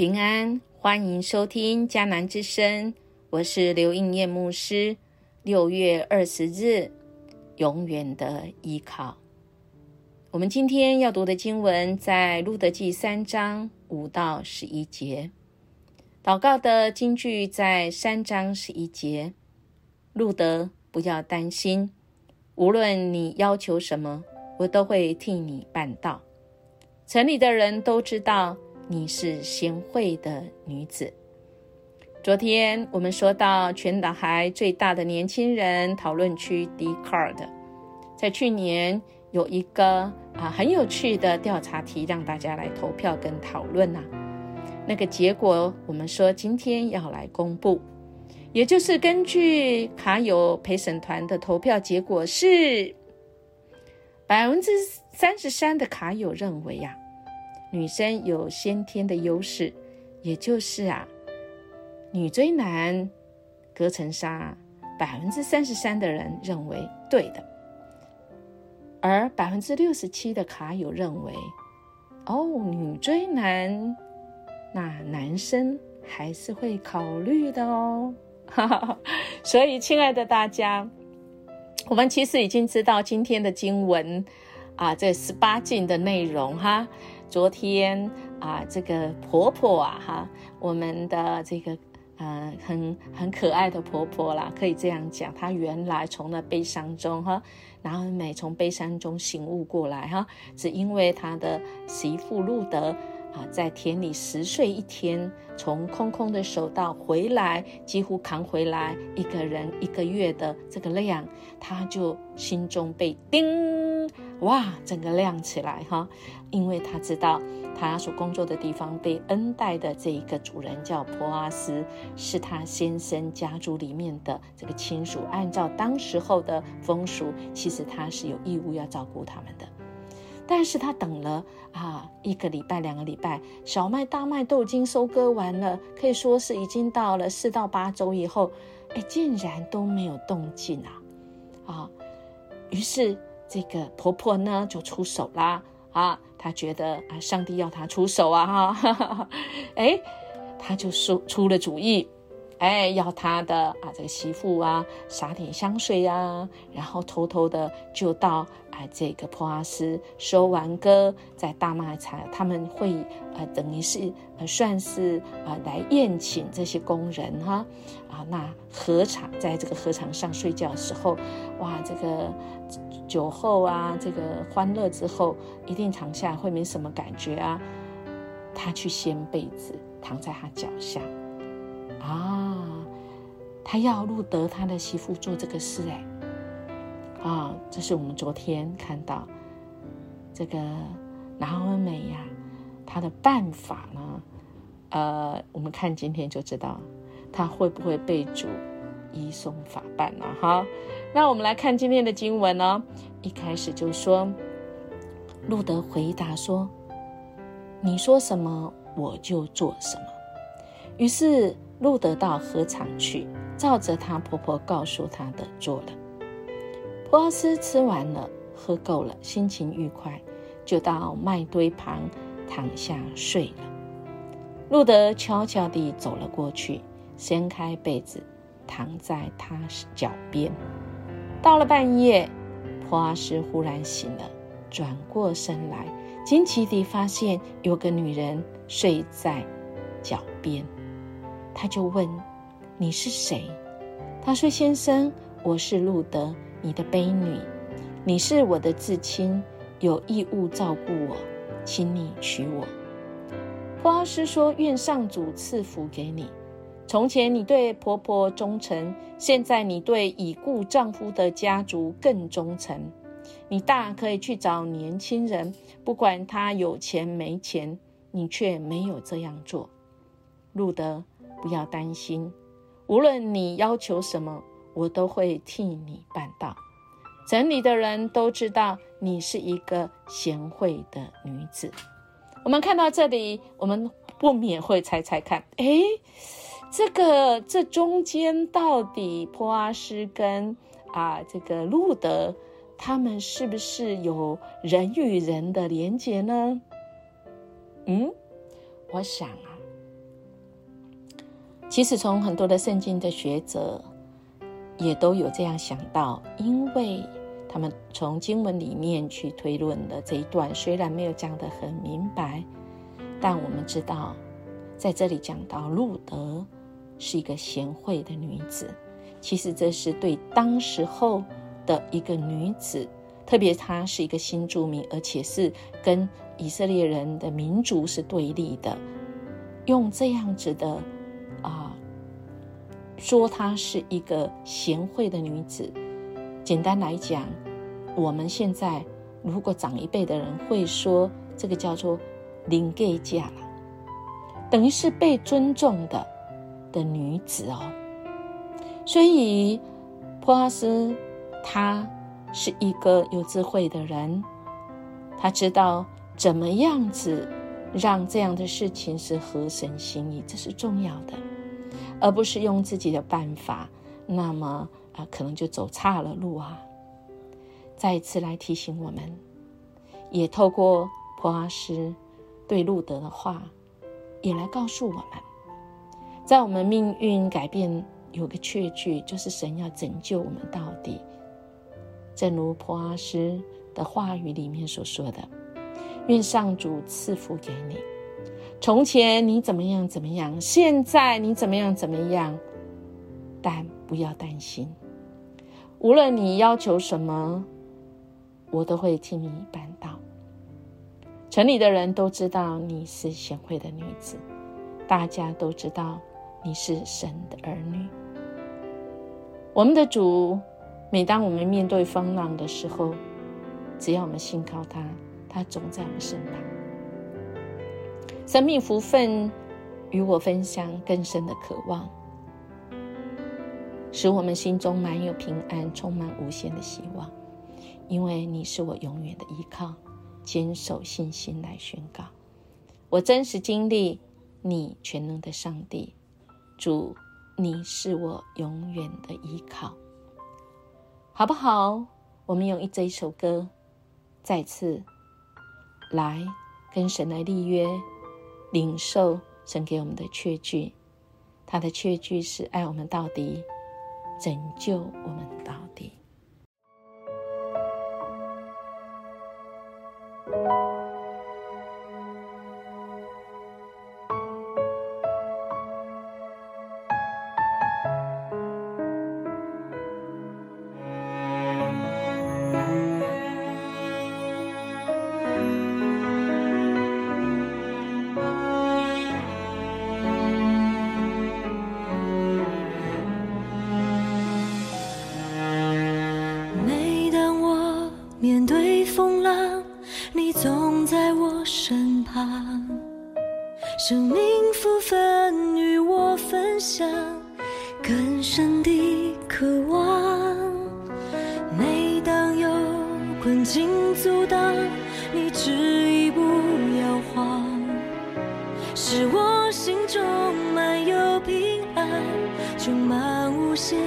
平安，欢迎收听迦南之声，我是刘应念牧师。六月二十日，永远的依靠。我们今天要读的经文在路德记三章五到十一节。祷告的经句在三章十一节。路德，不要担心，无论你要求什么，我都会替你办到。城里的人都知道。你是贤惠的女子。昨天我们说到全岛还最大的年轻人讨论区 Dcard，在去年有一个啊很有趣的调查题，让大家来投票跟讨论呐。那个结果我们说今天要来公布，也就是根据卡友陪审团的投票结果是百分之三十三的卡友认为呀。女生有先天的优势，也就是啊，女追男隔层纱，百分之三十三的人认为对的，而百分之六十七的卡友认为，哦，女追男，那男生还是会考虑的哦。所以，亲爱的大家，我们其实已经知道今天的经文啊，这十八禁的内容哈。昨天啊，这个婆婆啊，哈，我们的这个呃很很可爱的婆婆啦，可以这样讲，她原来从那悲伤中哈，然后每从悲伤中醒悟过来哈，只因为她的媳妇路德。啊，在田里十岁一天，从空空的手到回来，几乎扛回来一个人一个月的这个量，她就心中被叮哇，整个亮起来哈，因为他知道他所工作的地方被恩待的这一个主人叫波阿斯，是他先生家族里面的这个亲属，按照当时候的风俗，其实他是有义务要照顾他们的。但是他等了啊一个礼拜两个礼拜，小麦大麦都已经收割完了，可以说是已经到了四到八周以后，哎，竟然都没有动静啊！啊，于是这个婆婆呢就出手啦啊，她觉得啊上帝要她出手啊哈，哎，她就出出了主意。哎，要她的啊，这个媳妇啊，撒点香水啊，然后偷偷的就到啊，这个普阿斯收完歌，在大卖场，他们会呃，等于是，算是啊，来宴请这些工人哈啊，那禾场在这个禾场上睡觉的时候，哇，这个酒后啊，这个欢乐之后，一定躺下会没什么感觉啊，他去掀被子，躺在他脚下。啊，他要路德他的媳妇做这个事哎，啊，这是我们昨天看到这个拿尔美呀，他的办法呢，呃，我们看今天就知道他会不会被主移送法办了哈。那我们来看今天的经文呢，一开始就说路德回答说：“你说什么我就做什么。”于是。路德到禾场去，照着她婆婆告诉她的做了。普阿斯吃完了，喝够了，心情愉快，就到麦堆旁躺下睡了。路德悄悄地走了过去，掀开被子，躺在他脚边。到了半夜，普阿斯忽然醒了，转过身来，惊奇地发现有个女人睡在脚边。他就问：“你是谁？”他说：“先生，我是路德，你的婢女。你是我的至亲，有义务照顾我，请你娶我。”波阿斯说：“愿上主赐福给你。从前你对婆婆忠诚，现在你对已故丈夫的家族更忠诚。你大可以去找年轻人，不管他有钱没钱，你却没有这样做。”路德。不要担心，无论你要求什么，我都会替你办到。城里的人都知道你是一个贤惠的女子。我们看到这里，我们不免会猜猜看：哎，这个这中间到底波阿斯跟啊这个路德，他们是不是有人与人的连结呢？嗯，我想啊。其实从很多的圣经的学者也都有这样想到，因为他们从经文里面去推论的这一段，虽然没有讲得很明白，但我们知道，在这里讲到路德是一个贤惠的女子，其实这是对当时候的一个女子。特别她是一个新住民，而且是跟以色列人的民族是对立的，用这样子的啊，说她是一个贤惠的女子。简单来讲，我们现在如果长一辈的人会说，这个叫做“灵给嫁了”，等于是被尊重的的女子哦。所以，普阿斯他。是一个有智慧的人，他知道怎么样子让这样的事情是合神心意，这是重要的，而不是用自己的办法，那么啊，可能就走差了路啊。再一次来提醒我们，也透过普阿斯对路德的话，也来告诉我们，在我们命运改变有个确据，就是神要拯救我们到底。正如普阿斯的话语里面所说的：“愿上主赐福给你。从前你怎么样怎么样，现在你怎么样怎么样，但不要担心。无论你要求什么，我都会替你办到。城里的人都知道你是贤惠的女子，大家都知道你是神的儿女。我们的主。”每当我们面对风浪的时候，只要我们信靠他，他总在我们身旁。生命福分与我分享更深的渴望，使我们心中满有平安，充满无限的希望。因为你是我永远的依靠，坚守信心来宣告。我真实经历你全能的上帝，主，你是我永远的依靠。好不好？我们用这一首歌，再次来跟神来立约，领受神给我们的确据。他的确据是爱我们到底，拯救我们到底。生命福分与我分享，更深的渴望。每当有困境阻挡，你执意不摇晃，使我心中满有平安，充满无限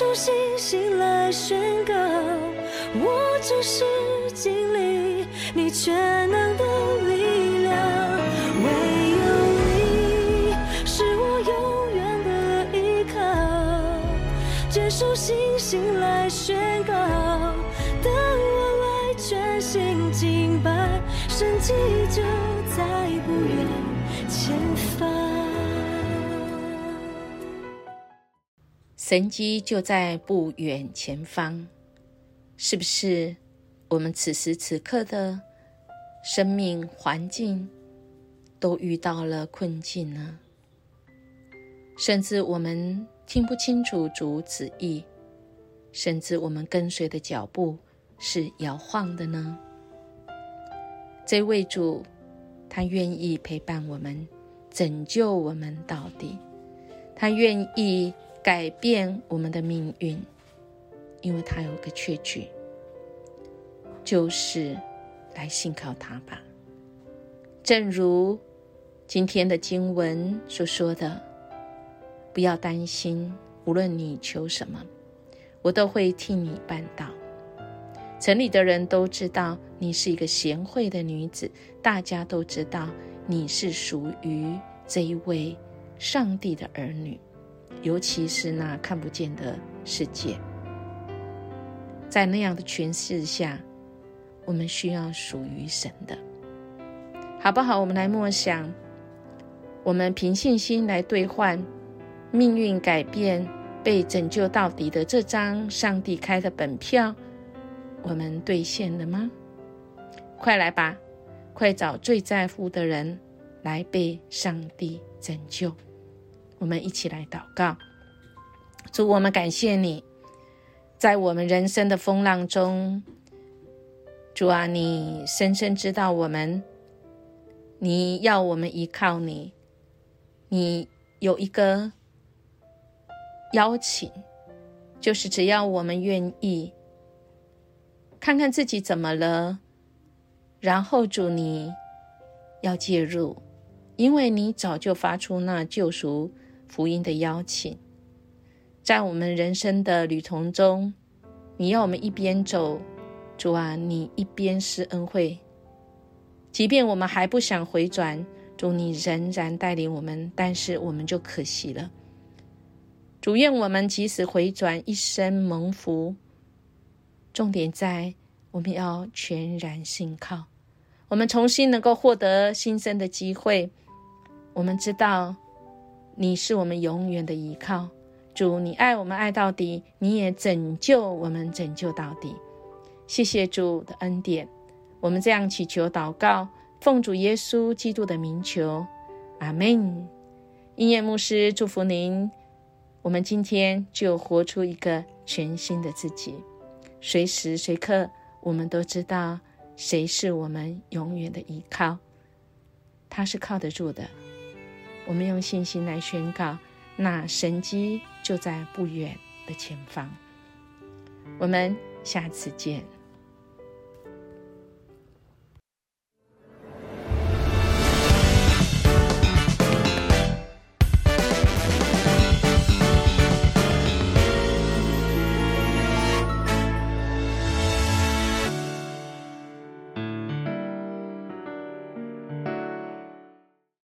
用信心来宣告，我只是经历你全能的力量。唯有你是我永远的依靠，接受信心来宣告，当我来全心敬拜，神迹就在不远前方。神机就在不远前方，是不是？我们此时此刻的生命环境都遇到了困境呢？甚至我们听不清楚主旨意，甚至我们跟随的脚步是摇晃的呢？这位主，他愿意陪伴我们，拯救我们到底，他愿意。改变我们的命运，因为他有个确据，就是来信靠他吧。正如今天的经文所说的：“不要担心，无论你求什么，我都会替你办到。城里的人都知道你是一个贤惠的女子，大家都知道你是属于这一位上帝的儿女，尤其是那看不见的世界。在那样的诠释下，我们需要属于神的，好不好？我们来默想，我们凭信心来兑换命运改变、被拯救到底的这张上帝开的本票。我们兑现了吗？快来吧，快找最在乎的人来被上帝拯救。我们一起来祷告，主，我们感谢你，在我们人生的风浪中，主啊，你深深知道我们，你要我们依靠你，你有一个邀请，就是只要我们愿意。看看自己怎么了，然后主你要介入，因为你早就发出那救赎福音的邀请，在我们人生的旅途中，你要我们一边走，主啊，你一边施恩惠，即便我们还不想回转，主你仍然带领我们，但是我们就可惜了。主愿我们即使回转，一生蒙福。重点在我们要全然信靠，我们重新能够获得新生的机会。我们知道你是我们永远的依靠，主，你爱我们爱到底，你也拯救我们拯救到底。谢谢主的恩典，我们这样祈求祷告，奉主耶稣基督的名求，阿门。音乐牧师祝福您，我们今天就活出一个全新的自己。随时随刻，我们都知道谁是我们永远的依靠，他是靠得住的。我们用信心来宣告，那神机就在不远的前方。我们下次见。